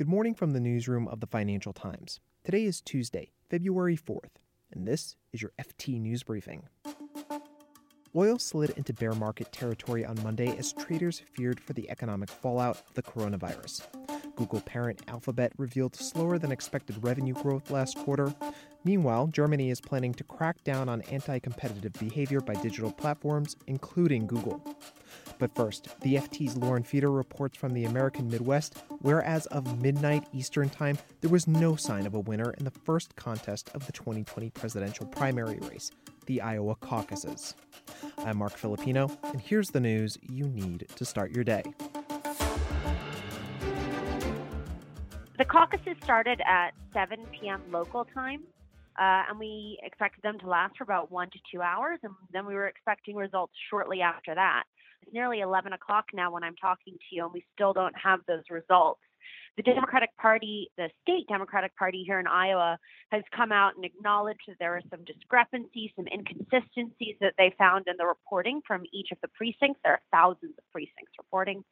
Good morning from the newsroom of the Financial Times. Today is Tuesday, February 4th, and this is your FT News Briefing. Oil slid into bear market territory on Monday as traders feared for the economic fallout of the coronavirus. Google parent Alphabet revealed slower than expected revenue growth last quarter. Meanwhile, Germany is planning to crack down on anti competitive behavior by digital platforms, including Google. But first, the FT's Lauren Fedor reports from the American Midwest, where as of midnight Eastern Time, there was no sign of a winner in the first contest of the 2020 presidential primary race, the Iowa caucuses. I'm Marc Filippino, and here's the news you need to start your day. The caucuses started at 7 p.m. local time, uh, and we expected them to last for about one to two hours, and then we were expecting results shortly after that. It's nearly 11 o'clock now when I'm talking to you, and we still don't have those results. The Democratic Party, the state Democratic Party here in Iowa, has come out and acknowledged that there are some discrepancies, some inconsistencies that they found in the reporting from each of the precincts. There are thousands of precincts reporting.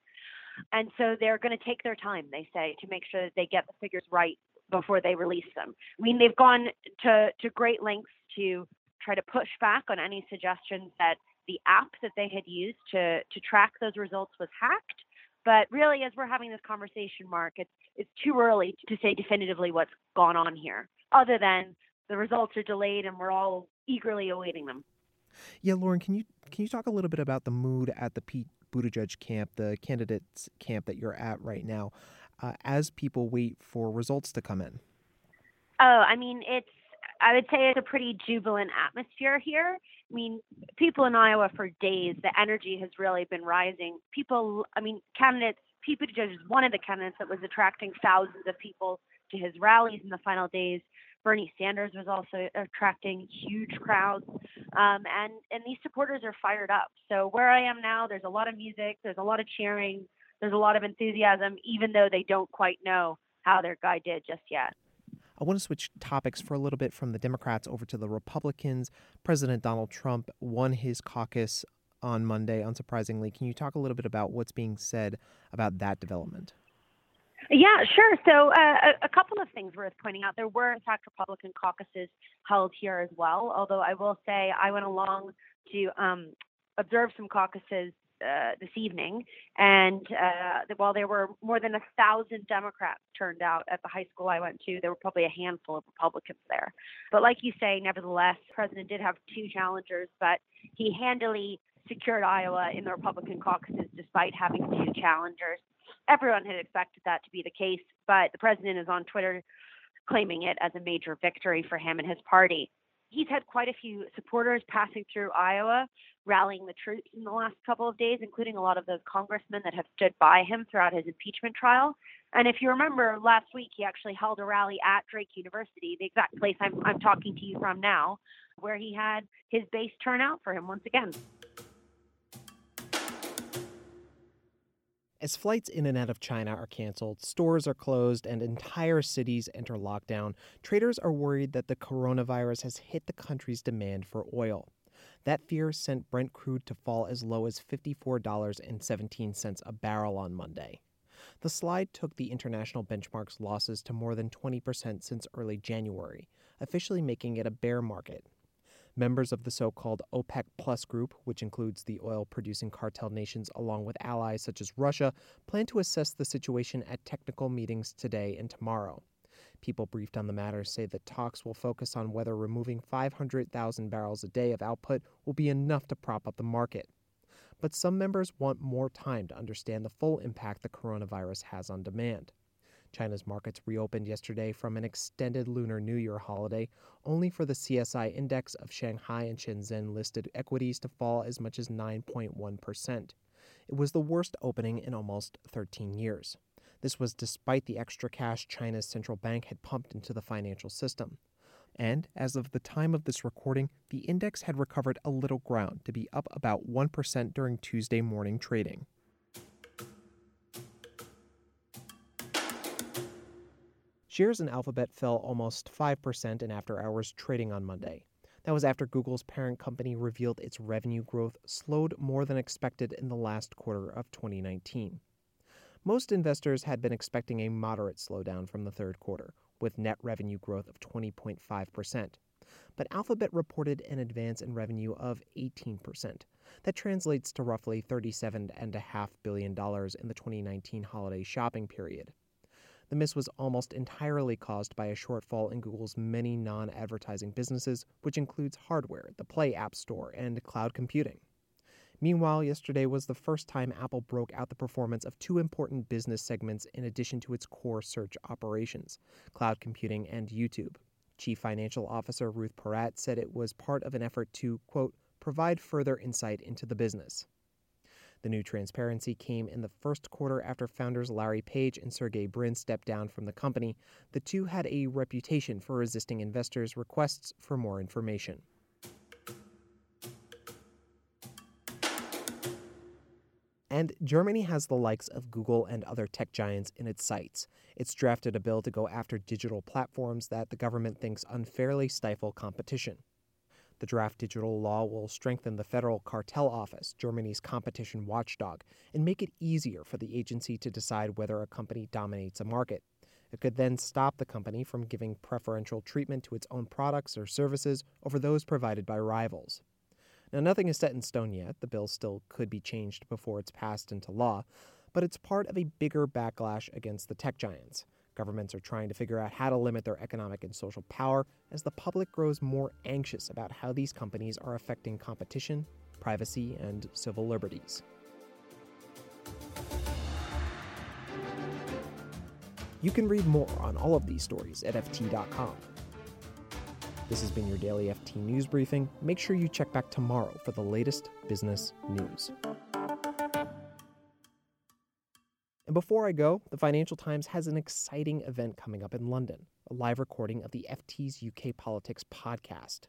And so they're going to take their time, they say, to make sure that they get the figures right before they release them. I mean, they've gone to, to great lengths to try to push back on any suggestions that the app that they had used to to track those results was hacked. But really, as we're having this conversation, Marc, it's it's too early to say definitively what's gone on here, other than the results are delayed and we're all eagerly awaiting them. Yeah, Lauren, can you can you talk a little bit about the mood at the Pete Buttigieg camp, the candidates camp that you're at right now, uh, as people wait for results to come in? Oh, I mean, it's I would say it's a pretty jubilant atmosphere here. I mean, people in Iowa for days, the energy has really been rising. People, I mean, candidates, Pete Buttigieg is one of the candidates that was attracting thousands of people to his rallies in the final days. Bernie Sanders was also attracting huge crowds, um, and and these supporters are fired up. So where I am now, there's a lot of music, there's a lot of cheering, there's a lot of enthusiasm, even though they don't quite know how their guy did just yet. I want to switch topics for a little bit from the Democrats over to the Republicans. President Donald Trump won his caucus on Monday, unsurprisingly. Can you talk a little bit about what's being said about that development? Yeah, sure. So, uh, a, couple of things worth pointing out. There were, in fact, Republican caucuses held here as well. Although I will say I went along to um, observe some caucuses uh, this evening, and uh, while there were more than a thousand Democrats turned out at the high school I went to, there were probably a handful of Republicans there. But like you say, nevertheless, the president did have two challengers, but he handily secured Iowa in the Republican caucuses despite having two challengers. Everyone had expected that to be the case, but the president is on Twitter claiming it as a major victory for him and his party he's had quite a few supporters passing through Iowa, rallying the troops in the last couple of days, including a lot of those congressmen that have stood by him throughout his impeachment trial. And if you remember, last week he actually held a rally at Drake University, the exact place I'm, I'm talking to you from now, where he had his base turn out for him once again. As flights in and out of China are canceled, stores are closed, and entire cities enter lockdown, traders are worried that the coronavirus has hit the country's demand for oil. That fear sent Brent crude to fall as low as $54.17 a barrel on Monday. The slide took the international benchmark's losses to more than 20% since early January, officially making it a bear market. Members of the so called OPEC Plus group, which includes the oil producing cartel nations along with allies such as Russia, plan to assess the situation at technical meetings today and tomorrow. People briefed on the matter say that talks will focus on whether removing 500,000 barrels a day of output will be enough to prop up the market. But some members want more time to understand the full impact the coronavirus has on demand. China's markets reopened yesterday from an extended Lunar New Year holiday, only for the CSI index of Shanghai and Shenzhen listed equities to fall as much as 9.1%. It was the worst opening in almost 13 years. This was despite the extra cash China's central bank had pumped into the financial system. And as of the time of this recording, the index had recovered a little ground to be up about 1% during Tuesday morning trading. Shares in Alphabet fell almost 5% in after hours trading on Monday. That was after Google's parent company revealed its revenue growth slowed more than expected in the last quarter of 2019. Most investors had been expecting a moderate slowdown from the third quarter, with net revenue growth of 20.5%. But Alphabet reported an advance in revenue of 18%. That translates to roughly $37.5 billion in the 2019 holiday shopping period. The miss was almost entirely caused by a shortfall in Google's many non advertising businesses, which includes hardware, the Play App Store, and cloud computing. Meanwhile, yesterday was the first time Apple broke out the performance of two important business segments in addition to its core search operations cloud computing and YouTube. Chief Financial Officer Ruth Porat said it was part of an effort to, quote, provide further insight into the business. The new transparency came in the first quarter after founders Larry Page and Sergey Brin stepped down from the company. The two had a reputation for resisting investors' requests for more information. And Germany has the likes of Google and other tech giants in its sights. It's drafted a bill to go after digital platforms that the government thinks unfairly stifle competition. The draft digital law will strengthen the Federal Cartel Office, Germany's competition watchdog, and make it easier for the agency to decide whether a company dominates a market. It could then stop the company from giving preferential treatment to its own products or services over those provided by rivals. Now, nothing is set in stone yet. The bill still could be changed before it's passed into law, but it's part of a bigger backlash against the tech giants. Governments are trying to figure out how to limit their economic and social power as the public grows more anxious about how these companies are affecting competition, privacy, and civil liberties. You can read more on all of these stories at FT.com. This has been your daily FT News Briefing. Make sure you check back tomorrow for the latest business news. And before I go, the Financial Times has an exciting event coming up in London a live recording of the FT's UK Politics podcast.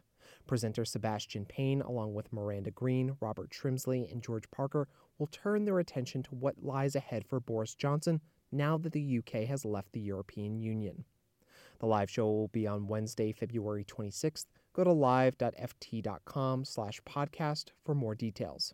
Presenter Sebastian Payne, along with Miranda Green, Robert Shrimsley, and George Parker, will turn their attention to what lies ahead for Boris Johnson now that the UK has left the European Union. The live show will be on Wednesday, February 26th. Go to live.ft.com slash podcast for more details.